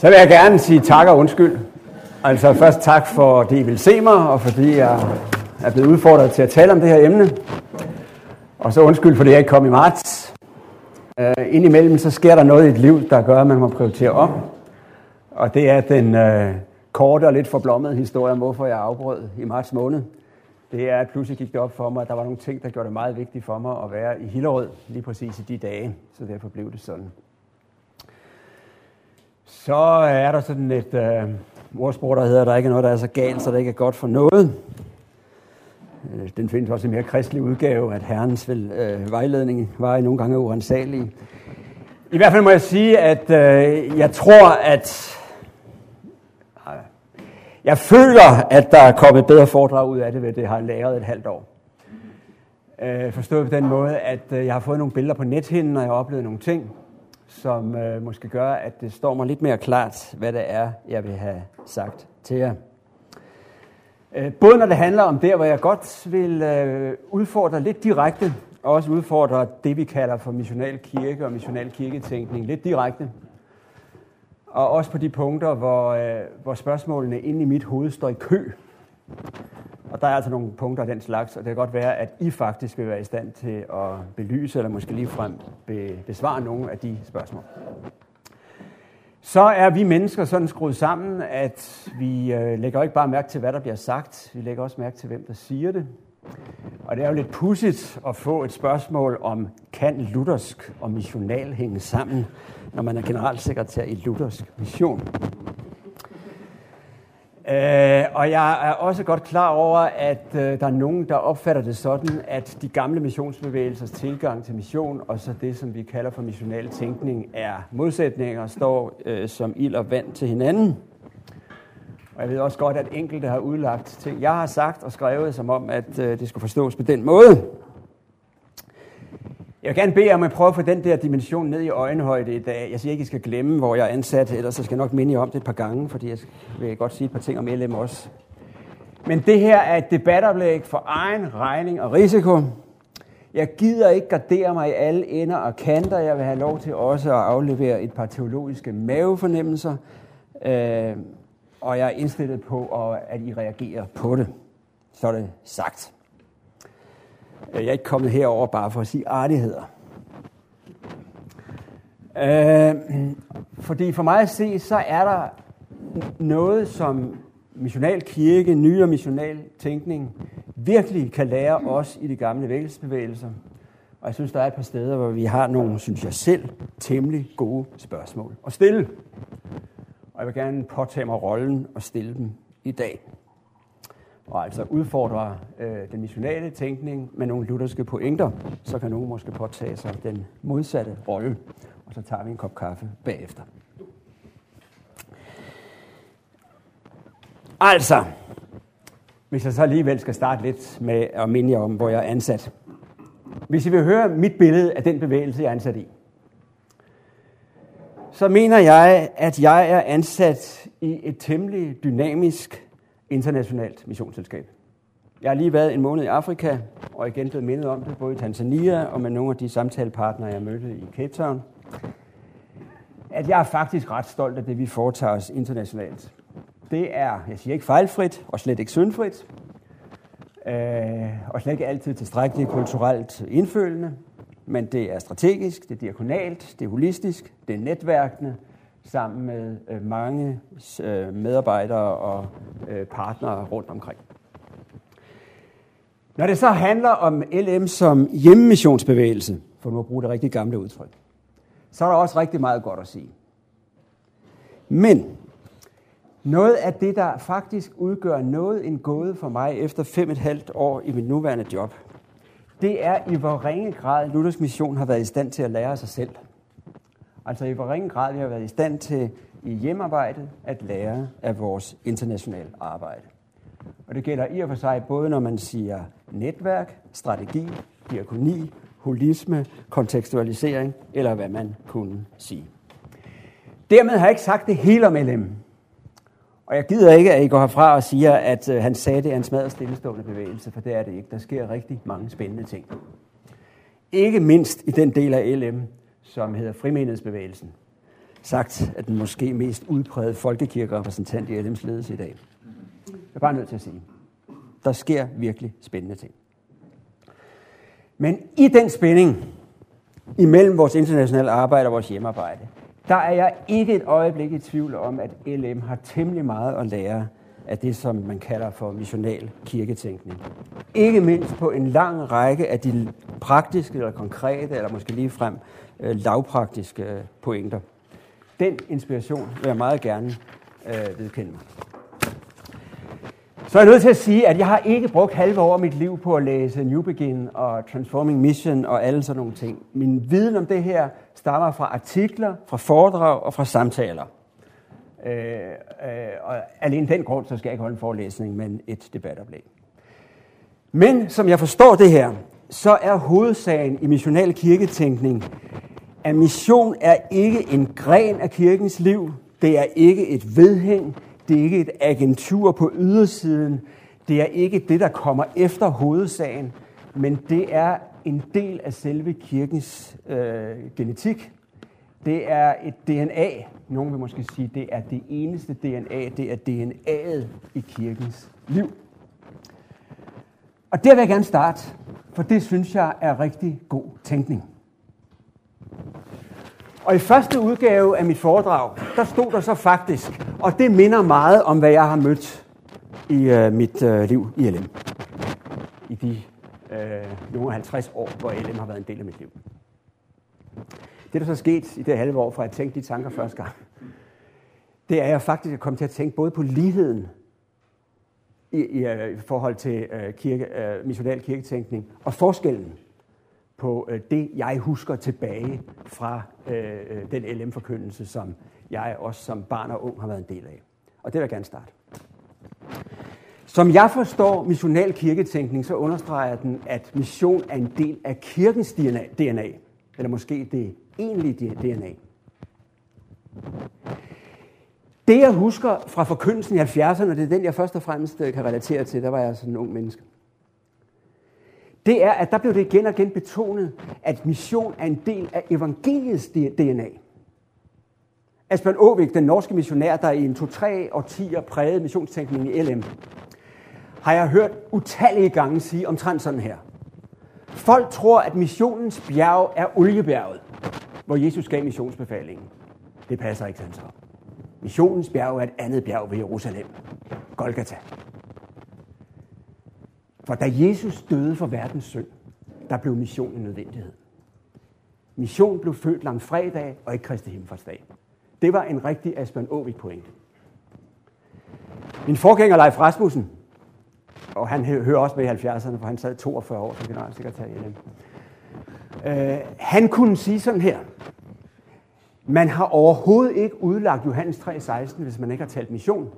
Så vil jeg gerne sige tak og undskyld. Altså først tak for, at I vil se mig, og fordi jeg er blevet udfordret til at tale om det her emne. Og så undskyld, fordi jeg ikke kom i marts. Uh, indimellem så sker der noget i et liv, der gør, at man må prioritere om. Og det er den uh, korte og lidt forblommede historie om, hvorfor jeg afbrød i marts måned. Det er, at pludselig gik det op for mig, at der var nogle ting, der gjorde det meget vigtigt for mig at være i Hillerød lige præcis i de dage. Så derfor blev det sådan. Så er der sådan et øh, ordsprog, der hedder, at der ikke er noget, der er så galt, så det ikke er godt for noget. Øh, den findes også i mere kristelig udgave, at herrens vel, øh, vejledning var i nogle gange uansagelig. I hvert fald må jeg sige, at øh, jeg tror, at øh, jeg føler, at der er kommet bedre foredrag ud af det, ved det har læret et halvt år. Øh, forstået på den måde, at øh, jeg har fået nogle billeder på nethinden, og jeg har oplevet nogle ting, som øh, måske gør, at det står mig lidt mere klart, hvad det er, jeg vil have sagt til jer. Øh, både når det handler om der, hvor jeg godt vil øh, udfordre lidt direkte, og også udfordre det, vi kalder for missional kirke og missional kirketænkning lidt direkte. Og også på de punkter, hvor, øh, hvor spørgsmålene inde i mit hoved står i kø. Og der er altså nogle punkter af den slags, og det kan godt være, at I faktisk vil være i stand til at belyse, eller måske lige frem besvare nogle af de spørgsmål. Så er vi mennesker sådan skruet sammen, at vi øh, lægger ikke bare mærke til, hvad der bliver sagt, vi lægger også mærke til, hvem der siger det. Og det er jo lidt pudsigt at få et spørgsmål om, kan luthersk og missional hænge sammen, når man er generalsekretær i luthersk mission. Øh, og jeg er også godt klar over, at øh, der er nogen, der opfatter det sådan, at de gamle missionsbevægelsers tilgang til mission, og så det, som vi kalder for missional tænkning, er modsætninger, står øh, som ild og vand til hinanden. Og jeg ved også godt, at enkelte har udlagt ting, jeg har sagt og skrevet, som om, at øh, det skulle forstås på den måde. Jeg vil gerne bede om at prøve at få den der dimension ned i øjenhøjde i dag. Jeg siger ikke, at I skal glemme, hvor jeg er ansat, ellers så skal jeg nok minde jer om det et par gange, fordi jeg vil godt sige et par ting om LM også. Men det her er et debatoplæg for egen regning og risiko. Jeg gider ikke gardere mig i alle ender og kanter. Jeg vil have lov til også at aflevere et par teologiske mavefornemmelser. Øh, og jeg er indstillet på, at I reagerer på det. Så er det sagt. Jeg er ikke kommet herover bare for at sige artigheder. Øh, fordi for mig at se, så er der noget, som missional kirke, nyere missional tænkning, virkelig kan lære os i de gamle vækkelsesbevægelser. Og jeg synes, der er et par steder, hvor vi har nogle, synes jeg selv, temmelig gode spørgsmål at stille. Og jeg vil gerne påtage mig rollen og stille dem i dag og altså udfordrer øh, den missionale tænkning med nogle lutherske pointer, så kan nogen måske påtage sig den modsatte rolle, og så tager vi en kop kaffe bagefter. Altså, hvis jeg så alligevel skal starte lidt med at minde jer om, hvor jeg er ansat. Hvis I vil høre mit billede af den bevægelse, jeg er ansat i, så mener jeg, at jeg er ansat i et temmelig dynamisk internationalt missionsselskab. Jeg har lige været en måned i Afrika, og igen blevet mindet om det, både i Tanzania og med nogle af de samtalepartnere, jeg mødte i Cape Town, at jeg er faktisk ret stolt af det, vi foretager os internationalt. Det er, jeg siger ikke fejlfrit, og slet ikke syndfrit, øh, og slet ikke altid tilstrækkeligt kulturelt indfølende, men det er strategisk, det er diakonalt, det er holistisk, det er netværkende, sammen med øh, mange øh, medarbejdere og øh, partnere rundt omkring. Når det så handler om LM som hjemmemissionsbevægelse, for nu at bruge det rigtig gamle udtryk, så er der også rigtig meget godt at sige. Men noget af det, der faktisk udgør noget en gåde for mig efter fem et halvt år i mit nuværende job, det er i hvor ringe grad Luthers mission har været i stand til at lære sig selv – Altså i hvor ringe grad vi har været i stand til i hjemmearbejdet at lære af vores internationale arbejde. Og det gælder i og for sig både når man siger netværk, strategi, diakoni, holisme, kontekstualisering, eller hvad man kunne sige. Dermed har jeg ikke sagt det hele om LM. Og jeg gider ikke, at I går herfra og siger, at øh, han sagde, det er en smadret stillestående bevægelse, for det er det ikke. Der sker rigtig mange spændende ting. Ikke mindst i den del af LM, som hedder frimenighedsbevægelsen. sagt, at den måske mest udprægede folkekirkerepræsentant i LM's ledelse i dag. Jeg er bare nødt til at sige, der sker virkelig spændende ting. Men i den spænding imellem vores internationale arbejde og vores hjemmearbejde, der er jeg ikke et øjeblik i tvivl om, at LM har temmelig meget at lære af det, som man kalder for missional kirketænkning. Ikke mindst på en lang række af de praktiske eller konkrete, eller måske lige frem øh, lavpraktiske øh, pointer. Den inspiration vil jeg meget gerne øh, vedkende mig. Så er jeg nødt til at sige, at jeg har ikke brugt halve år af mit liv på at læse New Begin og Transforming Mission og alle sådan nogle ting. Min viden om det her stammer fra artikler, fra foredrag og fra samtaler. Øh, øh, og alene den grund, så skal jeg ikke holde en forelæsning, men et debatoplæg. Men som jeg forstår det her, så er hovedsagen i missional kirketænkning, at mission er ikke en gren af kirkens liv, det er ikke et vedhæng, det er ikke et agentur på ydersiden, det er ikke det, der kommer efter hovedsagen, men det er en del af selve kirkens øh, genetik. Det er et DNA. Nogen vil måske sige, det er det eneste DNA. Det er DNA'et i kirkens liv. Og der vil jeg gerne starte, for det synes jeg er rigtig god tænkning. Og i første udgave af mit foredrag, der stod der så faktisk, og det minder meget om, hvad jeg har mødt i øh, mit øh, liv i LM. I de øh, nogle 50 år, hvor LM har været en del af mit liv. Det, der så sket i det halve år, fra jeg tænkte de tanker første gang, det er, at jeg faktisk er kommet til at tænke både på ligheden i, i, øh, i forhold til øh, kirke, øh, missional kirketænkning, og forskellen på øh, det, jeg husker tilbage fra øh, øh den LM-forkyndelse, som jeg også som barn og ung har været en del af. Og det vil jeg gerne starte. Som jeg forstår missional kirketænkning, så understreger den, at mission er en del af kirkens DNA, eller måske det egentlige DNA. Det jeg husker fra forkyndelsen i 70'erne, det er den, jeg først og fremmest øh, kan relatere til, der var jeg sådan en ung menneske. Det er, at der blev det igen og igen betonet, at mission er en del af evangeliets DNA. Asbjørn Åvik, den norske missionær, der i en to-tre årtier prægede missionstænkningen i LM, har jeg hørt utallige gange sige omtrent sådan her. Folk tror, at missionens bjerg er oliebjerget, hvor Jesus gav missionsbefalingen. Det passer ikke, sådan så. Missionens bjerg er et andet bjerg ved Jerusalem. Golgata. For da Jesus døde for verdens synd, der blev mission en nødvendighed. Mission blev født lang fredag og ikke Kristi Himmelfartsdag. Det var en rigtig Asbjørn Aavik point. Min forgænger Leif Rasmussen, og han hører også med i 70'erne, for han sad 42 år som generalsekretær i LM. Øh, han kunne sige sådan her. Man har overhovedet ikke udlagt Johannes 3,16, hvis man ikke har talt mission.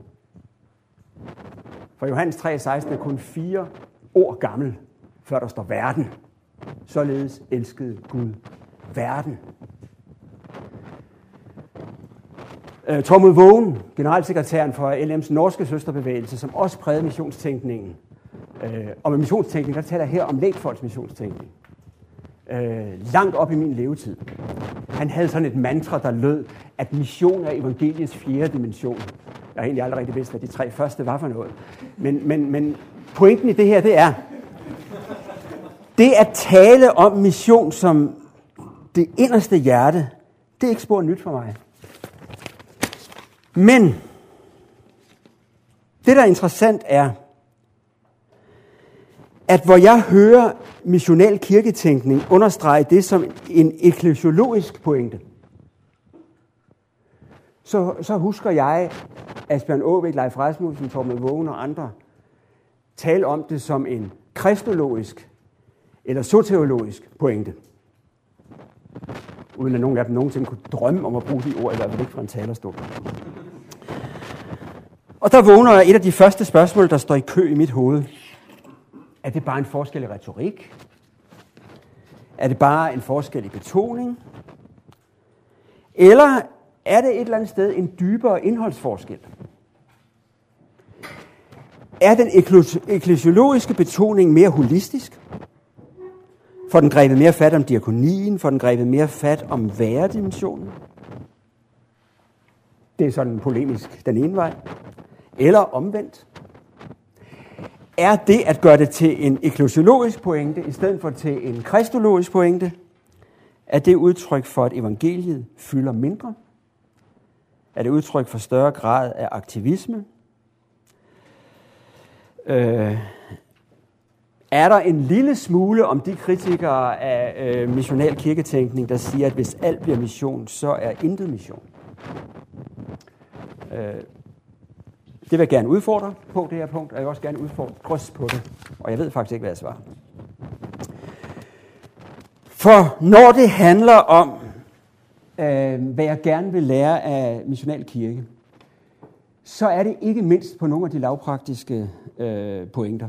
For Johannes 3,16 er kun fire år gammel, før der står verden. Således elskede Gud verden. Øh, Tormod Vågen, generalsekretæren for LM's norske søsterbevægelse, som også prægede missionstænkningen. Øh, og med missionstænkning, der taler jeg her om lægfolks missionstænkning. Øh, langt op i min levetid. Han havde sådan et mantra, der lød, at mission er evangeliets fjerde dimension. Jeg har egentlig aldrig rigtig vidst, hvad de tre første var for noget. Men, men, men pointen i det her, det er, det at tale om mission som det inderste hjerte, det er ikke spor nyt for mig. Men det, der er interessant, er, at hvor jeg hører missional kirketænkning understrege det som en eklesiologisk pointe, så, så husker jeg Asbjørn Aabæk, Leif Rasmussen, Torben Vågen og andre tale om det som en kristologisk eller soteologisk pointe. Uden at nogen af dem nogensinde kunne drømme om at bruge de ord, i hvert fald ikke fra en talerstol. Og der vågner et af de første spørgsmål, der står i kø i mit hoved. Er det bare en forskel i retorik? Er det bare en forskel i betoning? Eller er det et eller andet sted en dybere indholdsforskel? Er den eklesiologiske betoning mere holistisk? Får den grebet mere fat om diakonien? Får den grebet mere fat om væredimensionen? Det er sådan polemisk den ene vej. Eller omvendt. Er det at gøre det til en eklesiologisk pointe, i stedet for til en kristologisk pointe, er det udtryk for, at evangeliet fylder mindre? Er det udtryk for større grad af aktivisme? Øh, er der en lille smule om de kritikere af øh, missional kirketænkning, der siger, at hvis alt bliver mission, så er intet mission? Øh, det vil jeg gerne udfordre på det her punkt, og jeg vil også gerne udfordre kryds på det. Og jeg ved faktisk ikke, hvad jeg svarer. For når det handler om, øh, hvad jeg gerne vil lære af missional kirke, så er det ikke mindst på nogle af de lavpraktiske øh, pointer.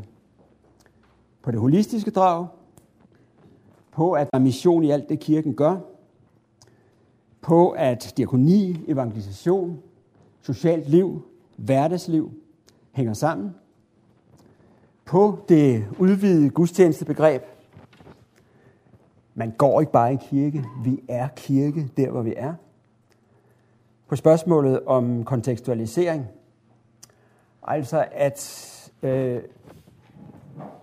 På det holistiske drag, på at der er mission i alt det, kirken gør, på at diakoni, evangelisation, socialt liv, hverdagsliv hænger sammen, på det udvidede gudstjenestebegreb. Man går ikke bare i kirke, vi er kirke der, hvor vi er. På spørgsmålet om kontekstualisering, altså at øh,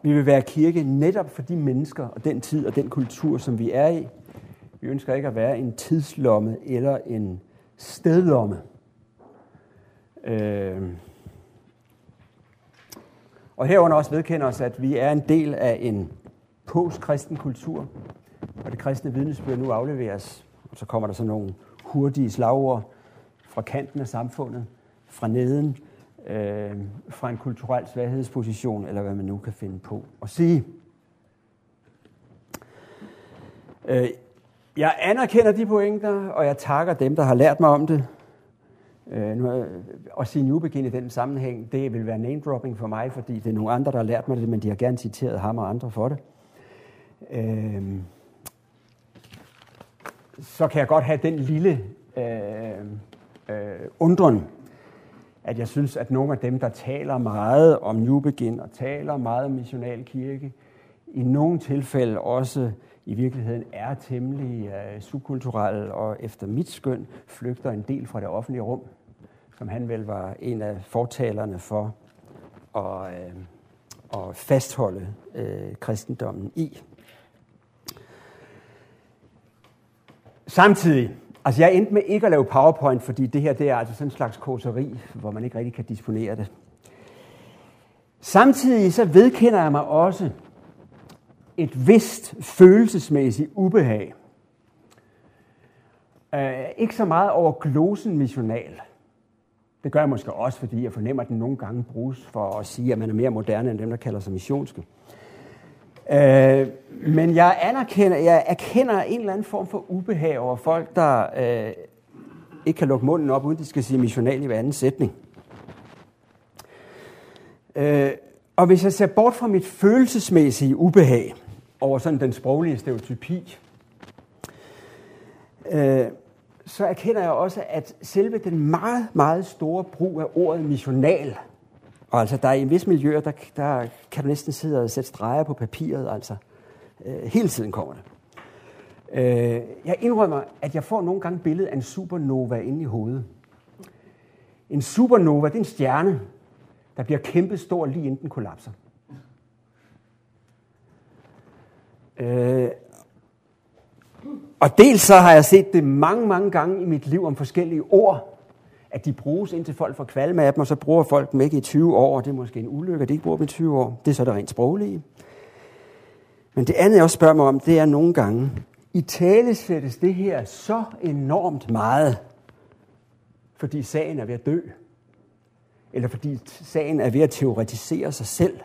vi vil være kirke netop for de mennesker og den tid og den kultur, som vi er i. Vi ønsker ikke at være en tidslomme eller en stedlomme. Øh, og herunder også vedkender os, at vi er en del af en postkristen kultur, og det kristne vidnesbyrd nu afleveres. Og så kommer der så nogle hurtige slagord fra kanten af samfundet, fra neden, øh, fra en kulturel svaghedsposition, eller hvad man nu kan finde på at sige. Øh, jeg anerkender de pointer, og jeg takker dem, der har lært mig om det. Øh, nu, øh, at sige New Begin i den sammenhæng, det vil være name dropping for mig, fordi det er nogle andre, der har lært mig det, men de har gerne citeret ham og andre for det. Øh, så kan jeg godt have den lille øh, øh, undren, at jeg synes, at nogle af dem, der taler meget om New og taler meget om missional kirke, i nogle tilfælde også i virkeligheden er temmelig øh, subkulturelle og efter mit skøn flygter en del fra det offentlige rum, som han vel var en af fortalerne for at, øh, at fastholde øh, kristendommen i. Samtidig, altså jeg endte med ikke at lave PowerPoint, fordi det her det er altså sådan en slags koseri, hvor man ikke rigtig kan disponere det. Samtidig så vedkender jeg mig også et vist følelsesmæssigt ubehag. Uh, ikke så meget over glosen missional. Det gør jeg måske også, fordi jeg fornemmer, at den nogle gange bruges for at sige, at man er mere moderne end dem, der kalder sig missionske. Øh, men jeg anerkender, jeg erkender en eller anden form for ubehag over folk, der øh, ikke kan lukke munden op, uden de skal sige missional i hver anden sætning. Øh, og hvis jeg ser bort fra mit følelsesmæssige ubehag over sådan den sproglige stereotypi, øh, så erkender jeg også, at selve den meget, meget store brug af ordet missional – og altså, der er i en vis miljø, der, der kan du næsten sidde og sætte streger på papiret, altså. Øh, hele tiden kommer det. Øh, jeg indrømmer, at jeg får nogle gange billedet af en supernova inde i hovedet. En supernova, det er en stjerne, der bliver kæmpe stor lige inden den kollapser. Øh, og dels så har jeg set det mange, mange gange i mit liv om forskellige ord, at de bruges indtil folk får kvalme af dem, og så bruger folk dem ikke i 20 år, og det er måske en ulykke, at de ikke bruger dem i 20 år. Det er så det rent sproglige. Men det andet, jeg også spørger mig om, det er nogle gange, i tale sættes det her så enormt meget, fordi sagen er ved at dø, eller fordi sagen er ved at teoretisere sig selv.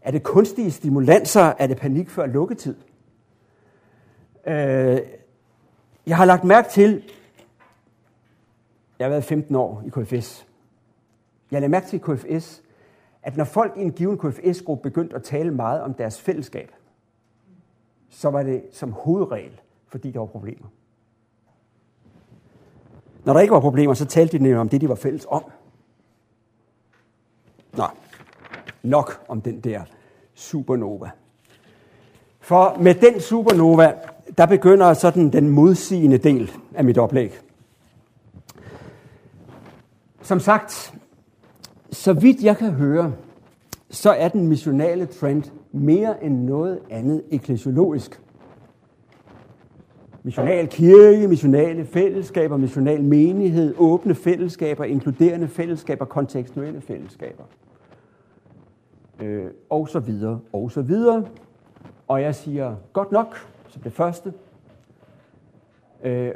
Er det kunstige stimulanser? Er det panik før lukketid? Øh, jeg har lagt mærke til, jeg har været 15 år i KFS. Jeg lagde mærke til i KFS, at når folk i en given KFS-gruppe begyndte at tale meget om deres fællesskab, så var det som hovedregel, fordi der var problemer. Når der ikke var problemer, så talte de nemlig om det, de var fælles om. Nå, nok om den der supernova. For med den supernova, der begynder sådan den modsigende del af mit oplæg som sagt, så vidt jeg kan høre, så er den missionale trend mere end noget andet eklesiologisk. Missional kirke, missionale fællesskaber, missional menighed, åbne fællesskaber, inkluderende fællesskaber, kontekstuelle fællesskaber. Øh, og så videre, og så videre. Og jeg siger, godt nok, som det første. Øh,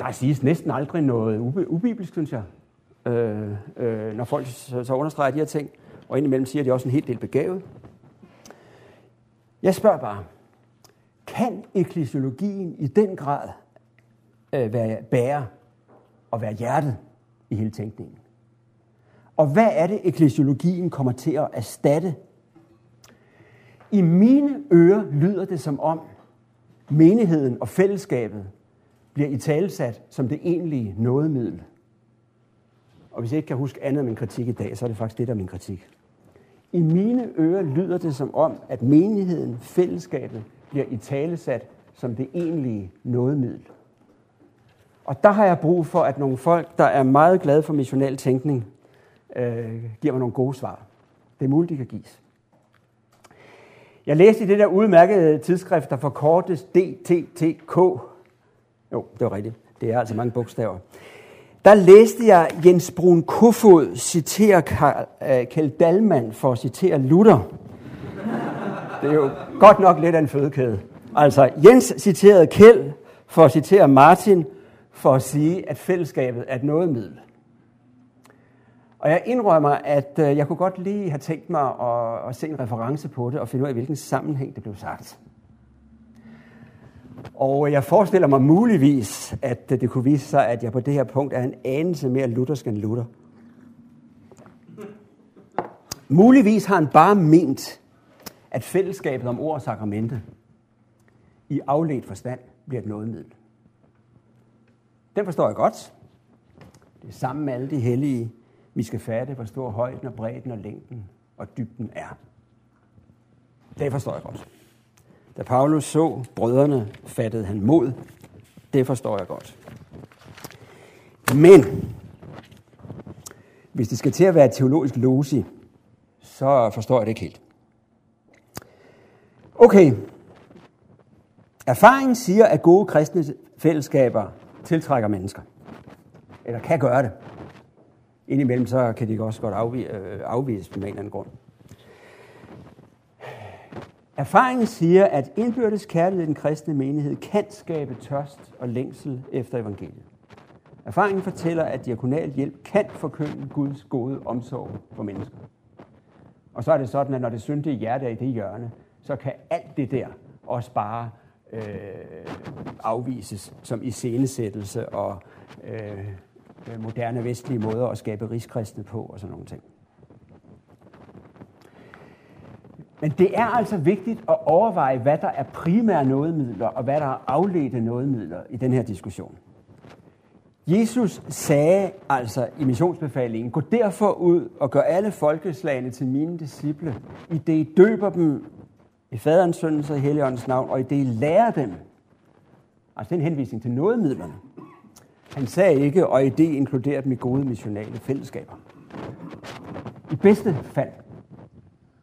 der siges næsten aldrig noget ubibelsk, synes jeg, øh, øh, når folk så, så understreger de her ting, og indimellem siger de også en hel del begavet. Jeg spørger bare, kan eklesiologien i den grad øh, være, bære og være hjertet i hele tænkningen? Og hvad er det, eklesiologien kommer til at erstatte? I mine ører lyder det som om menigheden og fællesskabet bliver i talesat som det egentlige nådemiddel. Og hvis jeg ikke kan huske andet af min kritik i dag, så er det faktisk det, der er min kritik. I mine ører lyder det som om, at menigheden, fællesskabet, bliver i talesat som det egentlige nådemiddel. Og der har jeg brug for, at nogle folk, der er meget glade for missional tænkning, øh, giver mig nogle gode svar. Det er muligt, de kan gives. Jeg læste i det der udmærkede tidsskrift, der forkortes DTTK. Jo, det var rigtigt. Det er altså mange bogstaver. Der læste jeg Jens Brun Kofod citere Karl øh, Kjeld Dalman for at citere Luther. Det er jo godt nok lidt af en fødekæde. Altså, Jens citerede Kjeld for at citere Martin for at sige, at fællesskabet er et nådemiddel. Og jeg indrømmer, at øh, jeg kunne godt lige have tænkt mig at, at se en reference på det og finde ud af, hvilken sammenhæng det blev sagt. Og jeg forestiller mig muligvis, at det kunne vise sig, at jeg på det her punkt er en anelse mere luthersk end Luther. Muligvis har han bare ment, at fællesskabet om ord og sakramente i afledt forstand bliver et nådemiddel. Den forstår jeg godt. Det er sammen med alle de hellige, vi skal fatte, hvor stor højden og bredden og længden og dybden er. Det forstår jeg godt. Da Paulus så brødrene, fattede han mod. Det forstår jeg godt. Men hvis det skal til at være teologisk losi, så forstår jeg det ikke helt. Okay. Erfaringen siger, at gode kristne fællesskaber tiltrækker mennesker. Eller kan gøre det. Indimellem så kan de også godt afvise, øh, afvises på en eller anden grund. Erfaringen siger, at indbyrdes kærlighed i den kristne menighed kan skabe tørst og længsel efter evangeliet. Erfaringen fortæller, at diakonal hjælp kan forkynde Guds gode omsorg for mennesker. Og så er det sådan, at når det syndige hjerte er i det hjørne, så kan alt det der også bare øh, afvises som iscenesættelse og øh, øh moderne vestlige måder at skabe rigskristne på og sådan nogle ting. Men det er altså vigtigt at overveje, hvad der er primære nådemidler, og hvad der er afledte nådemidler i den her diskussion. Jesus sagde altså i missionsbefalingen, gå derfor ud og gør alle folkeslagene til mine disciple, i det I døber dem i faderens, søndens og heligåndens navn, og i det I lærer dem. Altså den henvisning til nådemidlerne. Han sagde ikke, og i det inkluderer dem i gode missionale fællesskaber. I bedste fald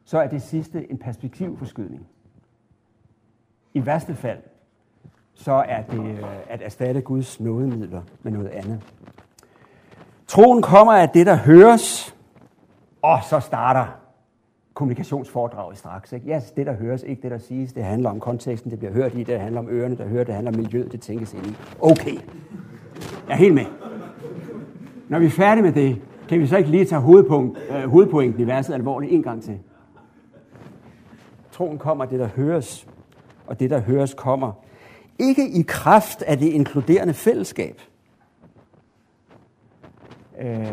så er det sidste en perspektivforskydning. I værste fald, så er det øh, at erstatte Guds nådemidler med noget andet. Troen kommer af det, der høres, og så starter kommunikationsforedraget straks. Ikke? Ja, det, der høres, ikke det, der siges. Det handler om konteksten, det bliver hørt i, det handler om ørerne, der hører, det handler om miljøet, det tænkes ind i. Okay, jeg er helt med. Når vi er færdige med det, kan vi så ikke lige tage hovedpunkt, øh, hovedpointen i verset alvorligt en gang til troen kommer det, der høres, og det, der høres, kommer. Ikke i kraft af det inkluderende fællesskab, øh,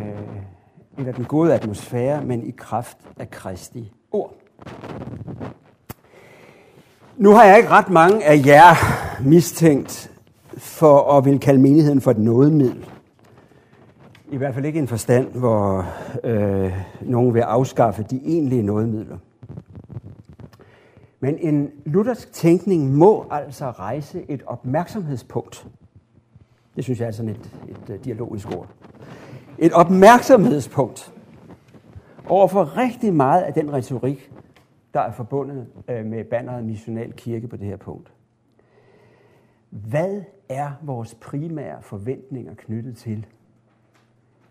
eller den gode atmosfære, men i kraft af Kristi ord. Nu har jeg ikke ret mange af jer mistænkt for at vil kalde menigheden for et nådemiddel. I hvert fald ikke en forstand, hvor øh, nogen vil afskaffe de egentlige nådemidler. Men en luthersk tænkning må altså rejse et opmærksomhedspunkt Det synes jeg er sådan et, et, et dialogisk ord. Et opmærksomhedspunkt over for rigtig meget af den retorik, der er forbundet øh, med banneret missional kirke på det her punkt. Hvad er vores primære forventninger knyttet til?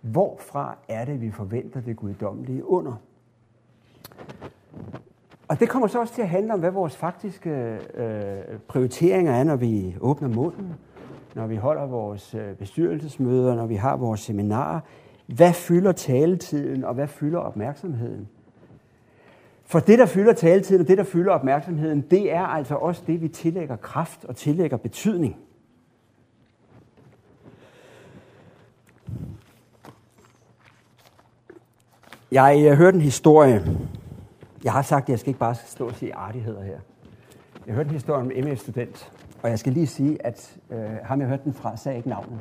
Hvorfra er det, vi forventer det guddommelige under? Og det kommer så også til at handle om, hvad vores faktiske øh, prioriteringer er, når vi åbner munden, når vi holder vores øh, bestyrelsesmøder, når vi har vores seminarer. Hvad fylder taletiden, og hvad fylder opmærksomheden? For det, der fylder taletiden, og det, der fylder opmærksomheden, det er altså også det, vi tillægger kraft og tillægger betydning. Jeg, jeg hørte en historie. Jeg har sagt, at jeg skal ikke bare stå og sige ah, artigheder her. Jeg hørte en historie om en MF-student, og jeg skal lige sige, at øh, ham, jeg hørte den fra, sagde ikke navnet.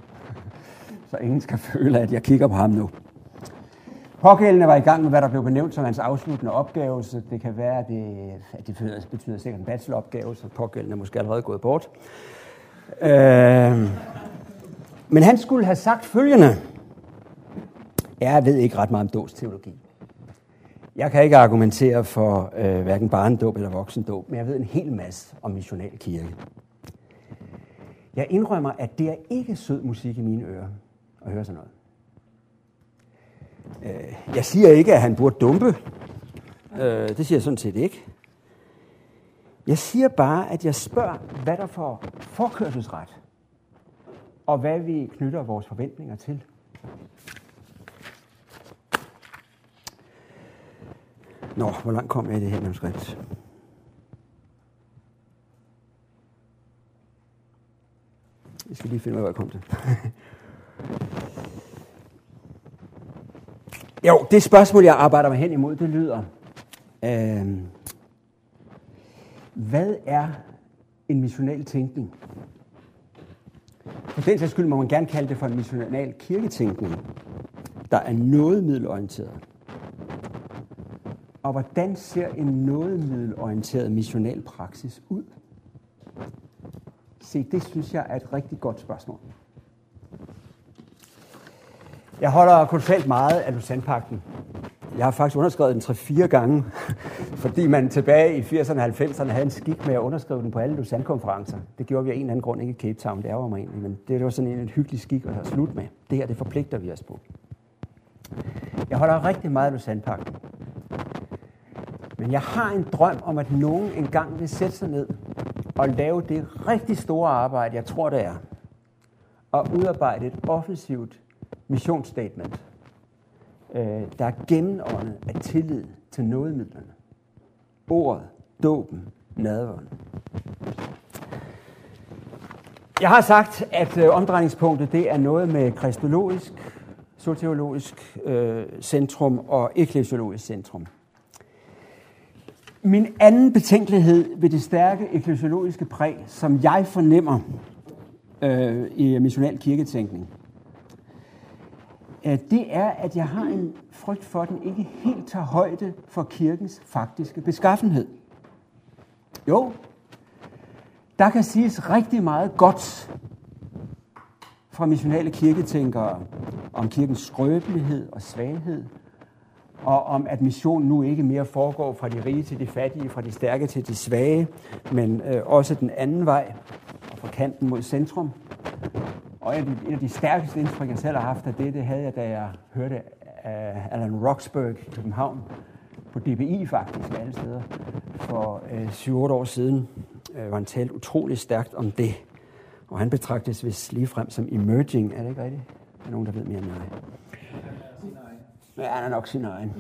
Så ingen skal føle, at jeg kigger på ham nu. Pågældende var i gang med, hvad der blev benævnt som hans afsluttende opgave, så det kan være, at det, at det betyder sikkert en bacheloropgave, så pågældende er måske allerede gået bort. Øh, men han skulle have sagt følgende. Jeg ved ikke ret meget om dåbsteologi. Jeg kan ikke argumentere for øh, hverken barndåb eller voksendåb, men jeg ved en hel masse om missionalkirke. Jeg indrømmer, at det er ikke sød musik i mine ører at høre sådan noget. Øh, jeg siger ikke, at han burde dumpe. Øh, det siger jeg sådan set ikke. Jeg siger bare, at jeg spørger, hvad der får forkørselsret, og hvad vi knytter vores forventninger til. Nå, hvor langt kom jeg i det her manuskript? Jeg skal lige finde ud af, hvor jeg kom til. jo, det spørgsmål, jeg arbejder mig hen imod, det lyder, øh, hvad er en missional tænkning? For den sags skyld må man gerne kalde det for en missional kirketænkning, der er noget middelorienteret. Og hvordan ser en noget middelorienteret missional praksis ud? Se, det synes jeg er et rigtig godt spørgsmål. Jeg holder kolossalt meget af Lusandpakten. Jeg har faktisk underskrevet den 3-4 gange, fordi man tilbage i 80'erne og 90'erne havde en skik med at underskrive den på alle Lausanne-konferencer. Det gjorde vi af en eller anden grund ikke i Cape Town, det ærger mig egentlig, men det var sådan en, en hyggelig skik at have slut med. Det her, det forpligter vi os på. Jeg holder rigtig meget af Lausanne-pakten. Men jeg har en drøm om, at nogen engang vil sætte sig ned og lave det rigtig store arbejde, jeg tror, det er, og udarbejde et offensivt missionsstatement, øh, der er gennemåndet af tillid til nådemidlerne. Ordet, dåben, nadveren. Jeg har sagt, at øh, omdrejningspunktet det er noget med kristologisk, soteologisk øh, centrum og eklesiologisk centrum. Min anden betænkelighed ved det stærke eklesiologiske præg, som jeg fornemmer øh, i missional kirketænkning, øh, det er, at jeg har en frygt for, at den ikke helt tager højde for kirkens faktiske beskaffenhed. Jo, der kan siges rigtig meget godt fra missionale kirketænkere om kirkens skrøbelighed og svaghed, og om at missionen nu ikke mere foregår fra de rige til de fattige, fra de stærke til de svage, men øh, også den anden vej, og fra kanten mod centrum. Og et et af de stærkeste indtryk, jeg selv har haft af det, det havde jeg, da jeg hørte af Alan Roxburgh i København, på DBI faktisk, alle steder, for øh, 7-8 år siden, øh, hvor han talte utrolig stærkt om det. Og han betragtes vist ligefrem som emerging, er det ikke rigtigt? Er der nogen, der ved mere end mig? Ja, han er nok sin egen.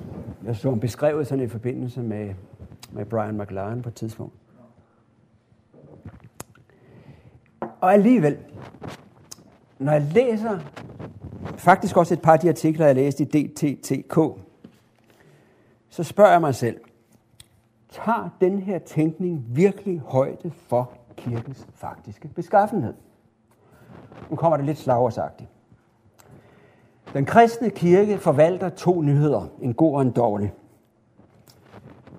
Jeg så ham beskrevet sådan i forbindelse med, med Brian McLaren på et tidspunkt. Og alligevel, når jeg læser, faktisk også et par af de artikler, jeg læste i DTTK, så spørger jeg mig selv, tager den her tænkning virkelig højde for kirkens faktiske beskaffenhed? Nu kommer det lidt slagersagtigt. Den kristne kirke forvalter to nyheder, en god og en dårlig.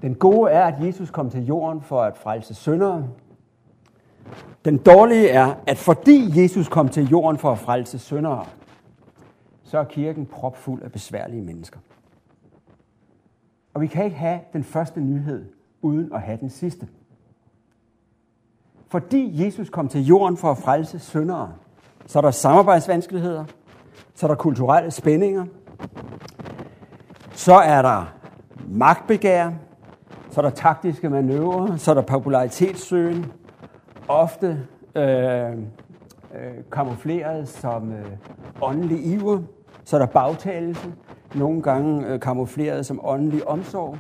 Den gode er, at Jesus kom til jorden for at frelse syndere. Den dårlige er, at fordi Jesus kom til jorden for at frelse syndere, så er kirken propfuld af besværlige mennesker. Og vi kan ikke have den første nyhed, uden at have den sidste. Fordi Jesus kom til jorden for at frelse syndere, så er der samarbejdsvanskeligheder, så er der kulturelle spændinger, så er der magtbegær, så er der taktiske manøvrer, så er der popularitetssøgen, ofte øh, øh, kamufleret som øh, åndelig iver, så er der bagtagelse, nogle gange øh, kamufleret som åndelig omsorg,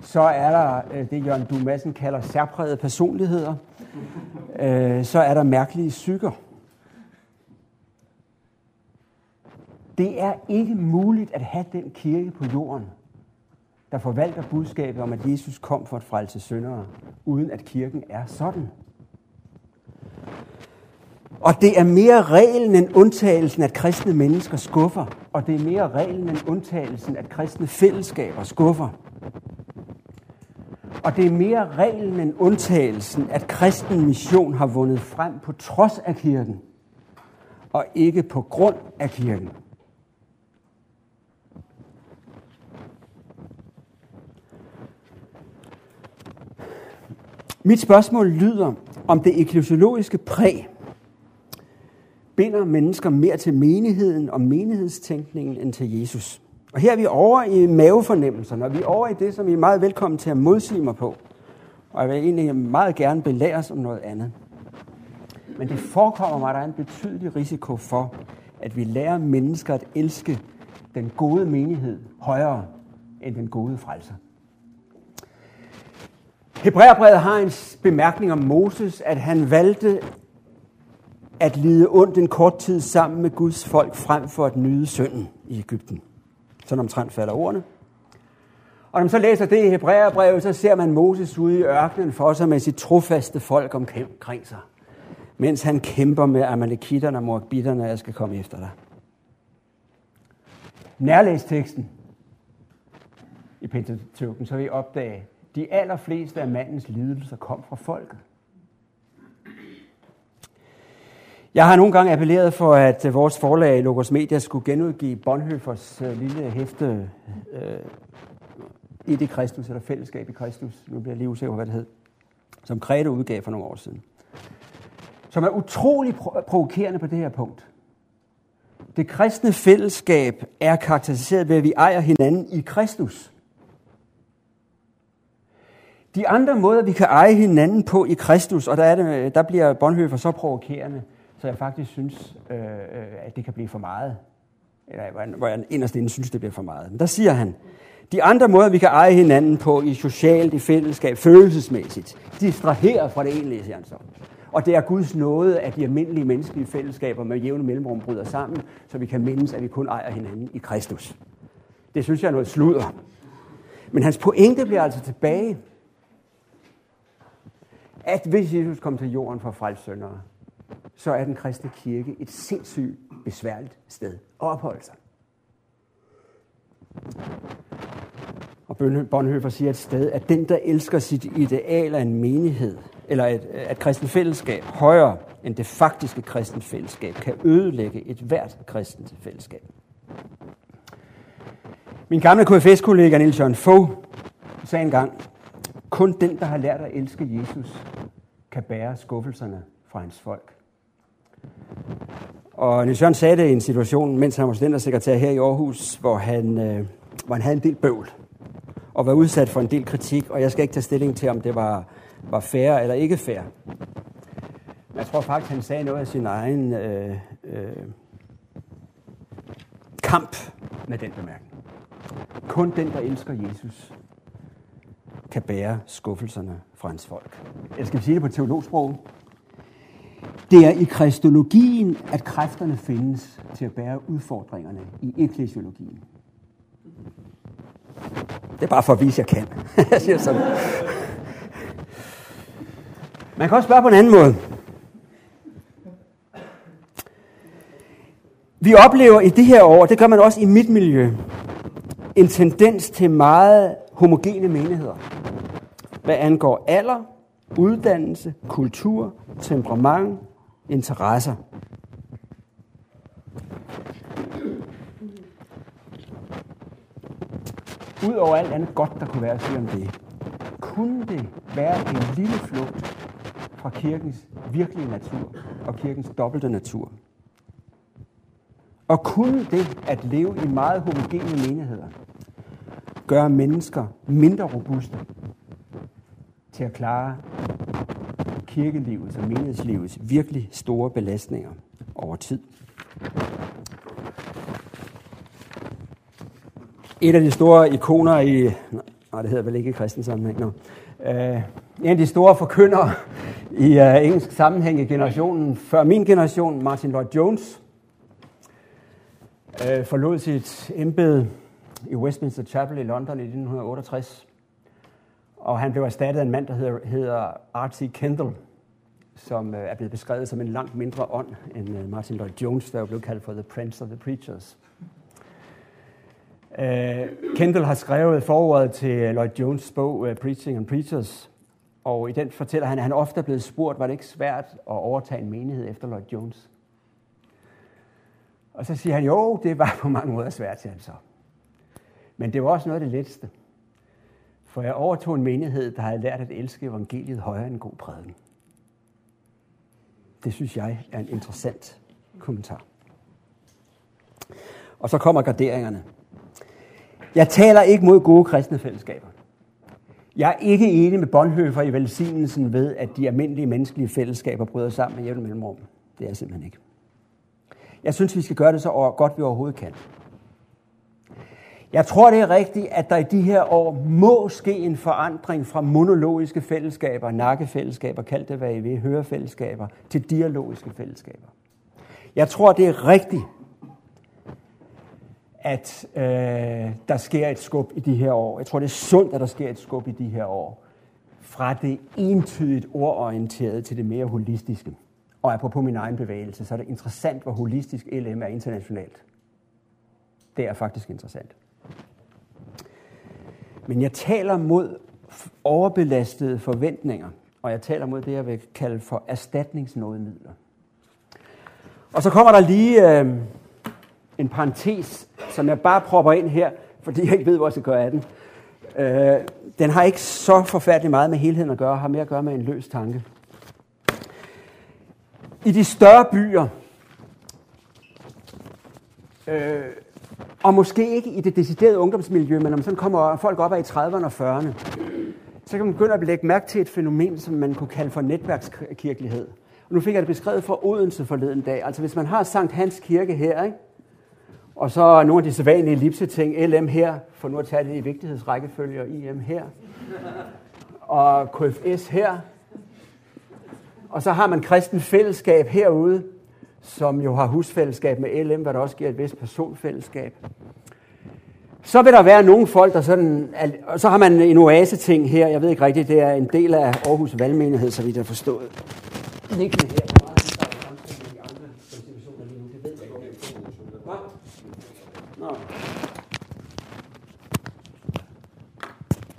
så er der øh, det, Jørgen Dumassen kalder særprægede personligheder, øh, så er der mærkelige psyker. Det er ikke muligt at have den kirke på jorden, der forvalter budskabet om, at Jesus kom for at frelse syndere, uden at kirken er sådan. Og det er mere reglen end undtagelsen, at kristne mennesker skuffer. Og det er mere reglen end undtagelsen, at kristne fællesskaber skuffer. Og det er mere reglen end undtagelsen, at kristen mission har vundet frem på trods af kirken, og ikke på grund af kirken. Mit spørgsmål lyder, om det eklesiologiske præg binder mennesker mere til menigheden og menighedstænkningen end til Jesus. Og her er vi over i mavefornemmelserne, og vi er over i det, som I er meget velkommen til at modsige mig på. Og jeg vil egentlig meget gerne belære os om noget andet. Men det forekommer mig, at der er en betydelig risiko for, at vi lærer mennesker at elske den gode menighed højere end den gode frelser. Hebræerbrevet har en bemærkning om Moses, at han valgte at lide ondt en kort tid sammen med Guds folk, frem for at nyde synden i Ægypten. Sådan omtrent falder ordene. Og når man så læser det i Hebræerbrevet, så ser man Moses ude i ørkenen for sig med sit trofaste folk omkring sig, mens han kæmper med amalekitterne og morbitterne, jeg skal komme efter dig. Nærlæs teksten i Pentateuken, så vil I opdage, de allerfleste af mandens lidelser kom fra folket. Jeg har nogle gange appelleret for, at vores forlag Logos Media skulle genudgive Bonhoeffers øh, lille hæfte øh, i det Kristus, eller Fællesskab i Kristus. Nu bliver jeg lige usikker på, hvad det hed. Som Krete udgav for nogle år siden. Som er utrolig provokerende på det her punkt. Det kristne fællesskab er karakteriseret ved, at vi ejer hinanden i Kristus. De andre måder, vi kan eje hinanden på i Kristus, og der, er det, der bliver Bonhoeffer så provokerende, så jeg faktisk synes, øh, øh at det kan blive for meget. Eller hvor jeg inderst inden synes, det bliver for meget. Men der siger han, de andre måder, vi kan eje hinanden på i socialt, i fællesskab, følelsesmæssigt, distraherer fra det egentlige, siger han så. Og det er Guds nåde, at de almindelige menneskelige fællesskaber med jævne mellemrum bryder sammen, så vi kan mindes, at vi kun ejer hinanden i Kristus. Det synes jeg er noget sludder. Men hans pointe bliver altså tilbage, at hvis Jesus kom til jorden for at så er den kristne kirke et sindssygt besværligt sted at opholde sig. Og Bonhoeffer siger et sted, at den, der elsker sit ideal af en menighed, eller et, et kristent fællesskab, højere end det faktiske kristen fællesskab, kan ødelægge et hvert kristent fællesskab. Min gamle KFS-kollega Niels Jørgen Fogh sagde engang, kun den, der har lært at elske Jesus, kan bære skuffelserne fra hans folk. Og Niels Jørgen sagde det i en situation, mens han var studentersekretær her i Aarhus, hvor han, øh, hvor han havde en del bøvl og var udsat for en del kritik, og jeg skal ikke tage stilling til, om det var, var fair eller ikke fair. Jeg tror faktisk, han sagde noget af sin egen øh, øh, kamp med den bemærkning. Kun den, der elsker Jesus, kan bære skuffelserne fra hans folk. Jeg skal sige det på teologsprog. Det er i kristologien, at kræfterne findes til at bære udfordringerne i eklesiologien. Det er bare for at vise, at jeg kan. jeg siger sådan. Man kan også spørge på en anden måde. Vi oplever i det her år, det gør man også i mit miljø, en tendens til meget homogene menigheder. Hvad angår alder, uddannelse, kultur, temperament, interesser. Udover alt andet godt, der kunne være at sige om det, kunne det være en lille flugt fra kirkens virkelige natur og kirkens dobbelte natur. Og kunne det at leve i meget homogene menigheder gøre mennesker mindre robuste til at klare kirkelivets og menighedslivets virkelig store belastninger over tid. Et af de store ikoner i, nej det hedder vel ikke i kristen sammenhæng, no. Uh, øh, en af de store forkyndere i uh, engelsk sammenhæng i generationen før min generation, Martin Lloyd Jones, uh, forlod sit embede i Westminster Chapel i London i 1968. Og han blev erstattet af en mand, der hedder, hedder R.T. Kendall, som øh, er blevet beskrevet som en langt mindre ånd end øh, Martin Lloyd Jones, der blev kaldt for The Prince of the Preachers. Uh, Kendall har skrevet forordet til Lloyd Jones' bog uh, Preaching and Preachers, og i den fortæller han, at han ofte er blevet spurgt, var det ikke svært at overtage en menighed efter Lloyd Jones? Og så siger han, jo, det var på mange måder svært, siger han så. Men det var også noget af det letteste. For jeg overtog en menighed, der havde lært at elske evangeliet højere end god prædiken. Det synes jeg er en interessant kommentar. Og så kommer garderingerne. Jeg taler ikke mod gode kristne fællesskaber. Jeg er ikke enig med Bonhoeffer i velsignelsen ved, at de almindelige menneskelige fællesskaber bryder sammen med jævne mellemrum. Det er jeg simpelthen ikke. Jeg synes, vi skal gøre det så godt, vi overhovedet kan. Jeg tror, det er rigtigt, at der i de her år må ske en forandring fra monologiske fællesskaber, nakkefællesskaber, kald det hvad I vil, hørefællesskaber, til dialogiske fællesskaber. Jeg tror, det er rigtigt, at øh, der sker et skub i de her år. Jeg tror, det er sundt, at der sker et skub i de her år. Fra det entydigt ordorienterede til det mere holistiske. Og apropos min egen bevægelse, så er det interessant, hvor holistisk LM er internationalt. Det er faktisk interessant. Men jeg taler mod overbelastede forventninger, og jeg taler mod det, jeg vil kalde for erstatningsnådemidler. Og så kommer der lige øh, en parentes, som jeg bare propper ind her, fordi jeg ikke ved, hvor jeg skal gøre af den. Øh, den har ikke så forfærdeligt meget med helheden at gøre, har mere at gøre med en løs tanke. I de større byer, øh, og måske ikke i det deciderede ungdomsmiljø, men når man sådan kommer folk op af i 30'erne og 40'erne, så kan man begynde at lægge mærke til et fænomen, som man kunne kalde for netværkskirkelighed. Og nu fik jeg det beskrevet fra Odense forleden dag. Altså hvis man har Sankt Hans Kirke her, ikke? og så nogle af de sædvanlige lipse-ting, LM her, for nu at tage det i vigtighedsrækkefølge, og IM her, og KFS her, og så har man kristen fællesskab herude, som jo har husfællesskab med LM, hvad der også giver et vist personfællesskab. Så vil der være nogle folk, der sådan... Og så har man en oase-ting her. Jeg ved ikke rigtigt, det er en del af Aarhus Valgmenighed, så vidt jeg har forstået. Liggende her.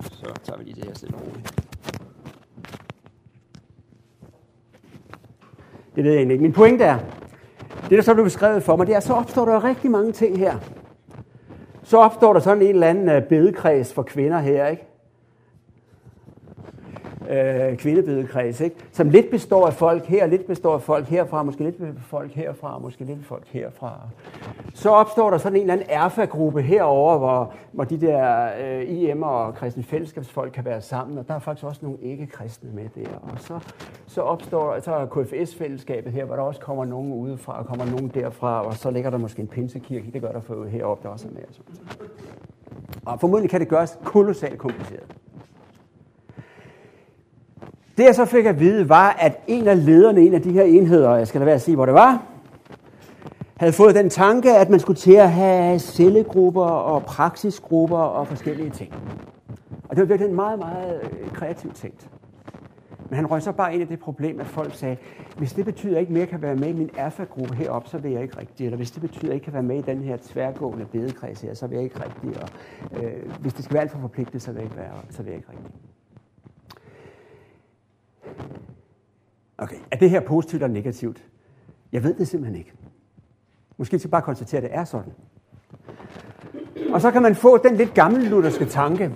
Så tager vi lige det her stille roligt. Det ved jeg egentlig ikke. Min pointe er, det der så blev beskrevet for mig, det er, så opstår der rigtig mange ting her. Så opstår der sådan en eller anden øh, bedekreds for kvinder her, ikke? Øh, kvindebedekreds, ikke? som lidt består af folk her, lidt består af folk herfra, måske lidt af folk herfra, måske lidt af folk herfra. Så opstår der sådan en eller anden erfagruppe herover, hvor, hvor de der øh, IM og kristne fællesskabsfolk kan være sammen, og der er faktisk også nogle ikke-kristne med der. Og så, så opstår så er KFS-fællesskabet her, hvor der også kommer nogen udefra, og kommer nogen derfra, og så ligger der måske en pinsekirke, det gør der for heroppe, der også er med. Og formodentlig kan det gøres kolossalt kompliceret. Det jeg så fik at vide var, at en af lederne i en af de her enheder, jeg skal da være at sige, hvor det var, havde fået den tanke, at man skulle til at have cellegrupper og praksisgrupper og forskellige ting. Og det var virkelig en meget, meget øh, kreativ tænkt. Men han røg så bare ind i det problem, at folk sagde, hvis det betyder, at jeg ikke mere kan være med i min erfagruppe heroppe, så vil jeg ikke rigtig. Eller hvis det betyder, at jeg ikke kan være med i den her tværgående bedekreds her, så vil jeg ikke rigtig. Og, øh, hvis det skal være alt for forpligtet, så vil jeg ikke være, så vil jeg ikke rigtig. Okay, er det her positivt eller negativt? Jeg ved det simpelthen ikke. Måske skal bare konstatere, at det er sådan. Og så kan man få den lidt gamle lutherske tanke,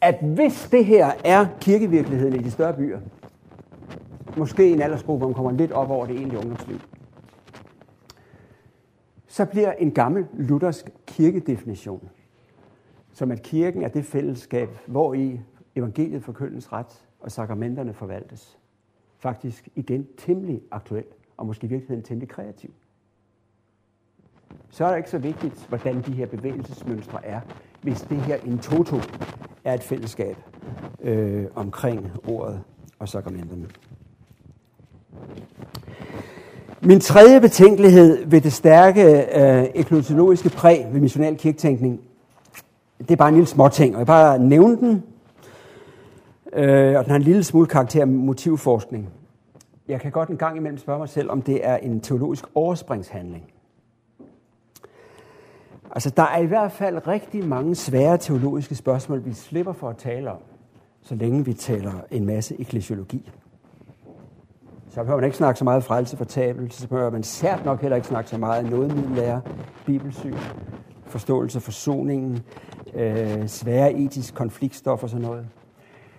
at hvis det her er kirkevirkeligheden i de større byer, måske en aldersgruppe, hvor man kommer lidt op over det egentlige ungdomsliv, så bliver en gammel luthersk kirkedefinition, som at kirken er det fællesskab, hvor i evangeliet forkyndes ret og sakramenterne forvaltes, faktisk igen temmelig aktuel og måske i virkeligheden temmelig kreativ. Så er det ikke så vigtigt, hvordan de her bevægelsesmønstre er, hvis det her in toto er et fællesskab øh, omkring ordet og sakramenterne. Min tredje betænkelighed ved det stærke øh, eklosiologiske præg ved missional kirketænkning, det er bare en lille småting, og jeg bare nævne den, øh, og den har en lille smule karakter af motivforskning. Jeg kan godt en gang imellem spørge mig selv, om det er en teologisk overspringshandling. Altså, der er i hvert fald rigtig mange svære teologiske spørgsmål, vi slipper for at tale om, så længe vi taler en masse eklesiologi. Så behøver man ikke snakke så meget frelse for tabelse, så behøver man sært nok heller ikke snakke så meget noget middelære, bibelsyn, forståelse for forsoningen, øh, svære etisk konfliktstof og sådan noget.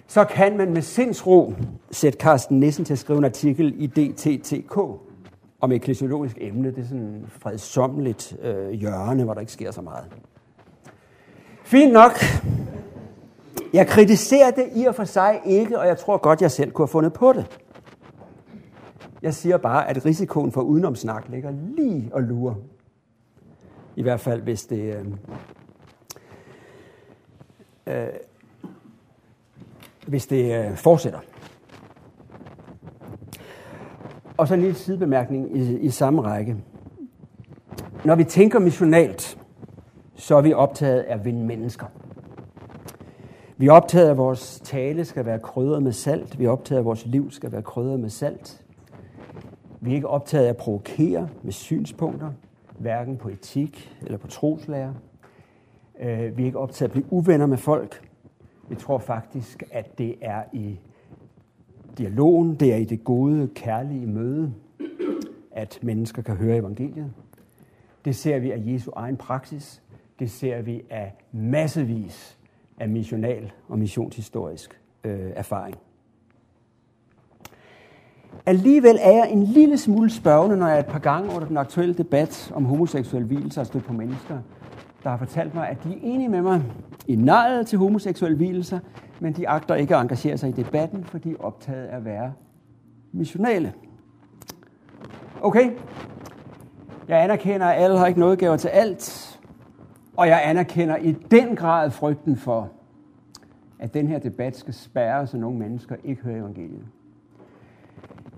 Så kan man med sindsro sætte Carsten Nissen til at skrive en artikel i DTTK om et eklesiologisk emne. Det er sådan et fredsommeligt øh, hjørne, hvor der ikke sker så meget. Fint nok. Jeg kritiserer det i og for sig ikke, og jeg tror godt, jeg selv kunne have fundet på det. Jeg siger bare, at risikoen for udenomsnak ligger lige og lurer. I hvert fald, hvis det... Øh, øh, hvis det øh, fortsætter. Og så en lille sidebemærkning i, i samme række. Når vi tænker missionalt, så er vi optaget af at vinde mennesker. Vi er optaget af, at vores tale skal være krydret med salt. Vi er optaget af, at vores liv skal være krydret med salt. Vi er ikke optaget af at provokere med synspunkter, hverken på etik eller på troslærer. Øh, vi er ikke optaget af at blive uvenner med folk. Jeg tror faktisk, at det er i dialogen, det er i det gode, kærlige møde, at mennesker kan høre evangeliet. Det ser vi af Jesu egen praksis. Det ser vi af massevis af missional og missionshistorisk øh, erfaring. Alligevel er jeg en lille smule spørgende, når jeg et par gange under den aktuelle debat om homoseksuel hvilelse har stødt på mennesker, der har fortalt mig, at de er enige med mig i nejet til homoseksuelle hvilelser, men de agter ikke at engagere sig i debatten, for de er optaget af at være missionale. Okay, jeg anerkender, at alle har ikke noget gaver til alt, og jeg anerkender i den grad frygten for, at den her debat skal spærre, så nogle mennesker ikke hører evangeliet.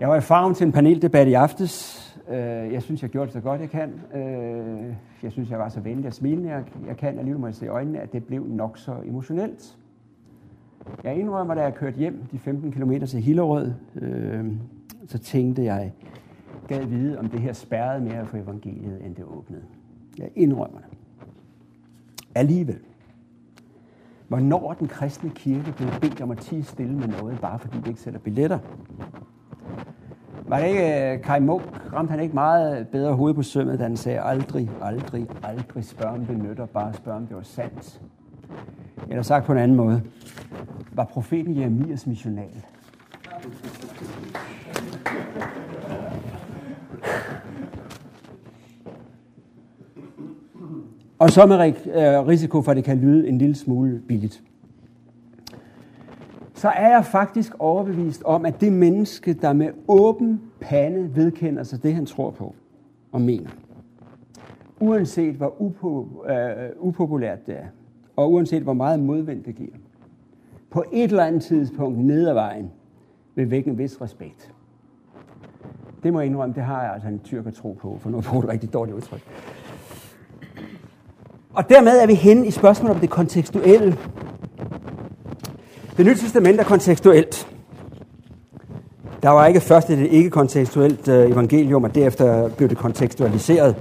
Jeg var i farven til en paneldebat i aftes. Øh, jeg synes, jeg gjorde det så godt, jeg kan. Øh, jeg synes, jeg var så venlig og smilende, jeg kan. Alligevel må jeg se i øjnene, at det blev nok så emotionelt. Jeg indrømmer, da jeg kørte hjem de 15 km til Hillerød, øh, så tænkte jeg, gad vide, om det her spærrede mere for evangeliet, end det åbnede. Jeg indrømmer det. Alligevel. Hvornår den kristne kirke blev bedt om at tige stille med noget, bare fordi vi ikke sætter billetter? Var det ikke øh, Kai Munk, ramte han ikke meget bedre hoved på sømmet, da han sagde, aldrig, aldrig, aldrig spørg om det nytter, bare spørg om det var sandt. Eller sagt på en anden måde, var profeten Jeremias missional. Og så med øh, risiko for, at det kan lyde en lille smule billigt så er jeg faktisk overbevist om, at det menneske, der med åben pande vedkender sig det, han tror på og mener, uanset hvor upo- øh, upopulært det er, og uanset hvor meget modvind det giver, på et eller andet tidspunkt ned ad vejen vil vække en vis respekt. Det må jeg indrømme, det har jeg altså en tyrker tro på, for nu bruger du rigtig dårligt udtryk. Og dermed er vi henne i spørgsmålet om det kontekstuelle det nye testament er kontekstuelt. Der var ikke først et ikke-kontekstuelt øh, evangelium, og derefter blev det kontekstualiseret.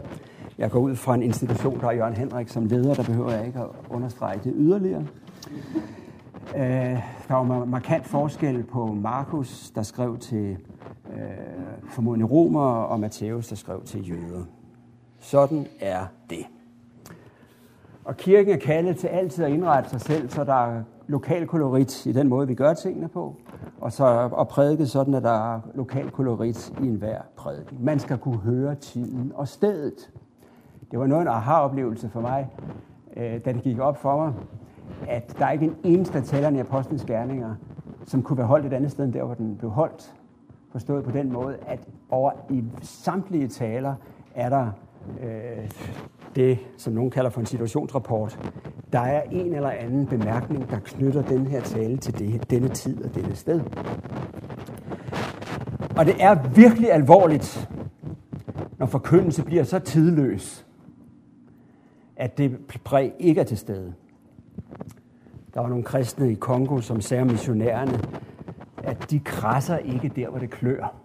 Jeg går ud fra en institution, der er Jørgen Henrik som leder, der behøver jeg ikke at understrege det yderligere. Øh, der var markant forskel på Markus, der skrev til øh, formodentlig romer, og Matthæus, der skrev til jøder. Sådan er det. Og kirken er kaldet til altid at indrette sig selv, så der lokal kolorit i den måde, vi gør tingene på, og så og prædike sådan, at der er lokal kolorit i enhver prædiken. Man skal kunne høre tiden og stedet. Det var noget af en aha-oplevelse for mig, øh, da det gik op for mig, at der er ikke en eneste af talerne i Apostlenes Gerninger, som kunne være holdt et andet sted end der, hvor den blev holdt. Forstået på den måde, at over i samtlige taler er der øh, det, som nogen kalder for en situationsrapport. Der er en eller anden bemærkning, der knytter den her tale til det, denne tid og denne sted. Og det er virkelig alvorligt, når forkyndelse bliver så tidløs, at det præg ikke er til stede. Der var nogle kristne i Kongo, som sagde missionærerne, at de krasser ikke der, hvor det klør.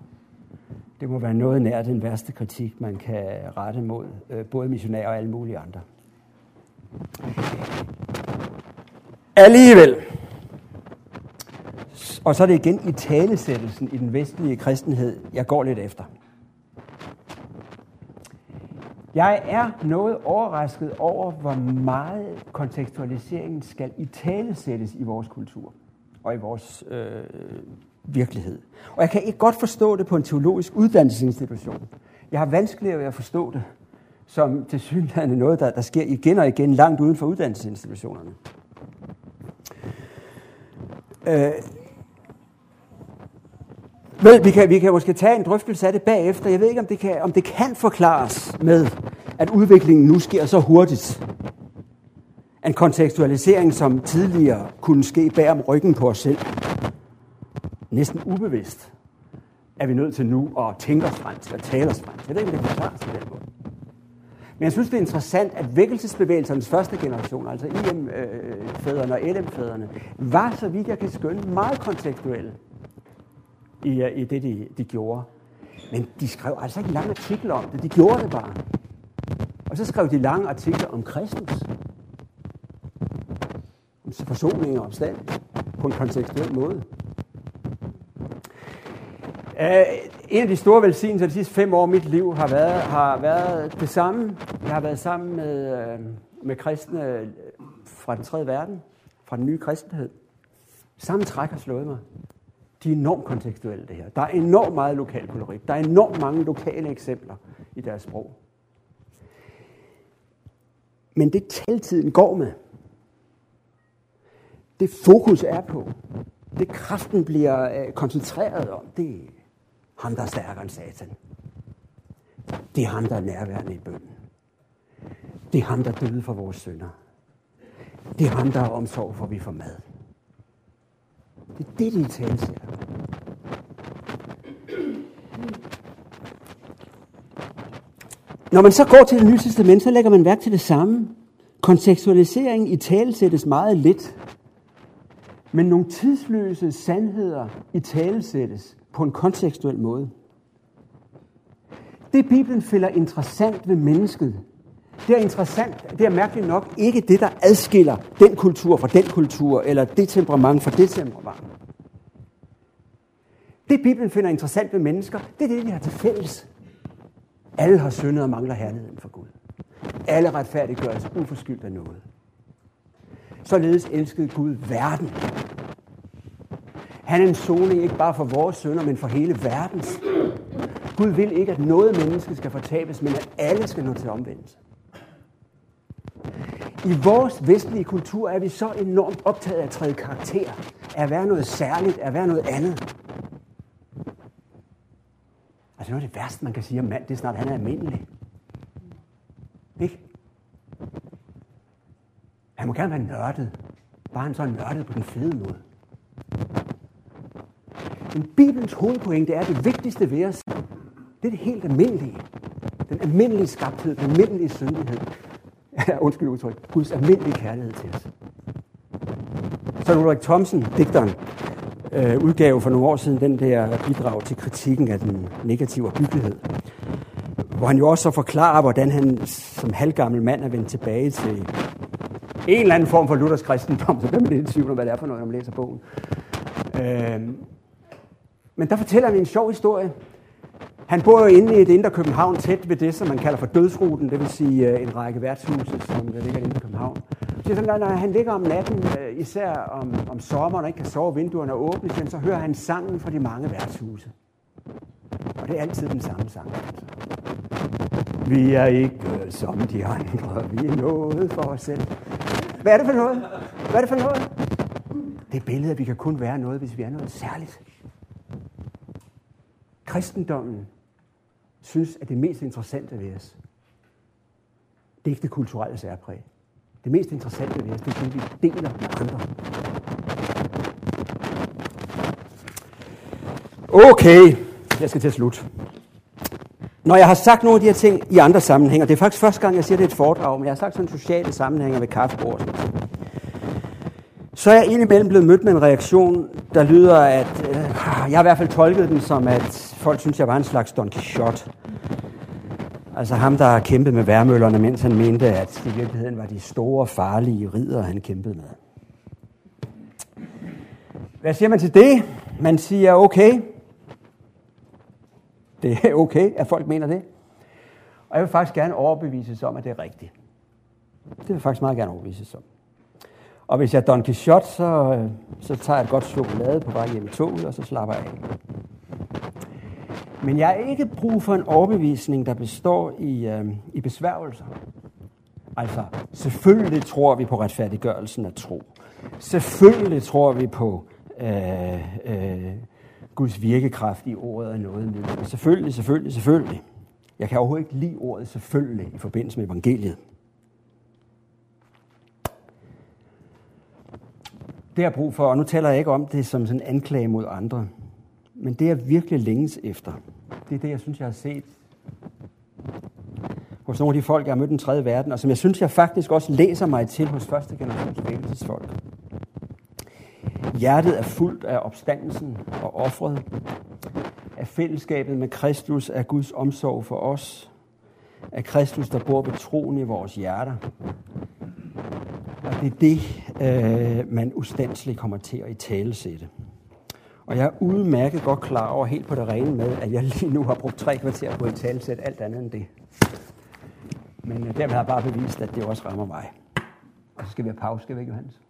Det må være noget nær den værste kritik, man kan rette mod øh, både missionærer og alle mulige andre. Alligevel, og så er det igen i talesættelsen i den vestlige kristenhed, jeg går lidt efter. Jeg er noget overrasket over, hvor meget kontekstualiseringen skal i talesættes i vores kultur og i vores øh, virkelighed. Og jeg kan ikke godt forstå det på en teologisk uddannelsesinstitution. Jeg har vanskeligere ved at forstå det som til synligheden noget, der, der sker igen og igen langt uden for uddannelsesinstitutionerne. Øh, Vel, vi kan, vi kan måske tage en drøftelse af det bagefter. Jeg ved ikke, om det, kan, om det kan forklares med, at udviklingen nu sker så hurtigt. En kontekstualisering, som tidligere kunne ske bag om ryggen på os selv. Næsten ubevidst er vi nødt til nu at tænke os frem til at tale os frem til. Jeg ved ikke, om det kan på den måde. Men jeg synes, det er interessant, at vækkelsesbevægelsernes første generation, altså e IM-fædrene og LM-fædrene, var, så vidt jeg kan skønne, meget kontekstuelle i, øh, i det, de, de gjorde. Men de skrev altså ikke lange artikler om det, de gjorde det bare. Og så skrev de lange artikler om Kristus. Om forsoning og opstand på en kontekstuel måde. Uh, en af de store velsignelser de sidste fem år af mit liv har været, har været det samme. Jeg har været sammen med, uh, med kristne øh, fra den tredje verden, fra den nye kristenhed. Samme træk har slået mig de er enormt kontekstuelle, det her. Der er enormt meget lokal kolorit. Der er enormt mange lokale eksempler i deres sprog. Men det taltiden går med, det fokus er på, det kraften bliver øh, koncentreret om, det er ham, der er stærkere end satan. Det er ham, der er nærværende i bønden. Det er ham, der døde for vores sønder. Det er ham, der er omsorg for, at vi får mad. Det er det, de talsætter. Når man så går til det nye testament, så lægger man værk til det samme. Kontekstualiseringen i tale sættes meget lidt. Men nogle tidsløse sandheder i tale sættes på en kontekstuel måde. Det Bibelen finder interessant ved mennesket, det er interessant, det er mærkeligt nok ikke det, der adskiller den kultur fra den kultur, eller det temperament fra det temperament. Det Bibelen finder interessant ved mennesker, det er det, de har til fælles. Alle har syndet og mangler herligheden for Gud. Alle retfærdiggøres uforskyldt af noget. Således elskede Gud verden. Han er en soning ikke bare for vores sønder, men for hele verdens. Gud vil ikke, at noget menneske skal fortabes, men at alle skal nå til omvendelse. I vores vestlige kultur er vi så enormt optaget af at træde karakter, af at være noget særligt, af at være noget andet. Altså noget af det værste, man kan sige om mand, det er snart, at han er almindelig. Ikke? Han må gerne være nørdet. Bare han så er nørdet på den fede måde. Men Bibelens hovedpointe er, at det vigtigste ved os, det er det helt almindelige. Den almindelige skabthed, den almindelige syndighed. Ja, undskyld udtryk. Guds almindelige kærlighed til os. Så Ulrik Thomsen, digteren, øh, udgave for nogle år siden den der bidrag til kritikken af den negative opbyggelighed. Hvor han jo også så forklarer, hvordan han som halvgammel mand er vendt tilbage til en eller anden form for Luthers kristendom, så bliver man lidt i tvivl om, hvad det er for noget, når man læser bogen. Øh, men der fortæller han en sjov historie. Han bor jo inde i et indre København, tæt ved det, som man kalder for dødsruten, det vil sige øh, en række værtshuse, som der ligger inde i København. Så sådan, når han ligger om natten, øh, især om, om sommeren, og ikke kan sove, vinduerne er åbne, så hører han sangen fra de mange værtshuse. Og det er altid den samme sang. Altså. Vi er ikke som de andre, vi er noget for os selv. Hvad er det for noget? Hvad er det for noget? Det billede, at vi kan kun være noget, hvis vi er noget særligt. Kristendommen synes, at det mest interessante ved os, det er ikke det kulturelle særpræg. Det mest interessante ved os, det er det, vi deler med andre. Okay, jeg skal til slut. Når jeg har sagt nogle af de her ting i andre sammenhænge, det er faktisk første gang, jeg siger det i et foredrag, men jeg har sagt sådan sociale sammenhænge ved kaffebord. Så er jeg indimellem blevet mødt med en reaktion, der lyder, at øh, jeg har i hvert fald tolket den som, at folk synes, jeg var en slags Don Quixote. Altså ham, der har kæmpet med værmøllerne, mens han mente, at det i virkeligheden var de store, farlige ridder, han kæmpede med. Hvad siger man til det? Man siger, okay, det er okay, at folk mener det. Og jeg vil faktisk gerne overbevises om, at det er rigtigt. Det vil jeg faktisk meget gerne overbevises om. Og hvis jeg er Don Quixote, så, så tager jeg et godt chokolade på vej hjem i toget, og så slapper jeg af. Men jeg har ikke brug for en overbevisning, der består i, øh, i besværgelser. Altså, selvfølgelig tror vi på retfærdiggørelsen af tro. Selvfølgelig tror vi på øh, øh, Guds virkekraft i ordet af noget nyt. Selvfølgelig, selvfølgelig, selvfølgelig. Jeg kan overhovedet ikke lide ordet selvfølgelig i forbindelse med evangeliet. Det har brug for, og nu taler jeg ikke om det som sådan en anklage mod andre, men det jeg virkelig længes efter, det er det, jeg synes, jeg har set hos nogle af de folk, jeg har mødt i den tredje verden, og som jeg synes, jeg faktisk også læser mig til hos første generations vækkelsesfolk. Hjertet er fuldt af opstandelsen og offret, af fællesskabet med Kristus, af Guds omsorg for os, af Kristus, der bor ved troen i vores hjerter. Og det er det, øh, man ustandsligt kommer til at i tale sætte. Og jeg er udmærket godt klar over helt på det rene med, at jeg lige nu har brugt tre kvarter på i tale sætte alt andet end det. Men øh, dermed har jeg bare bevist, at det også rammer mig. Og så skal vi have pause, skal vi ikke, Johannes?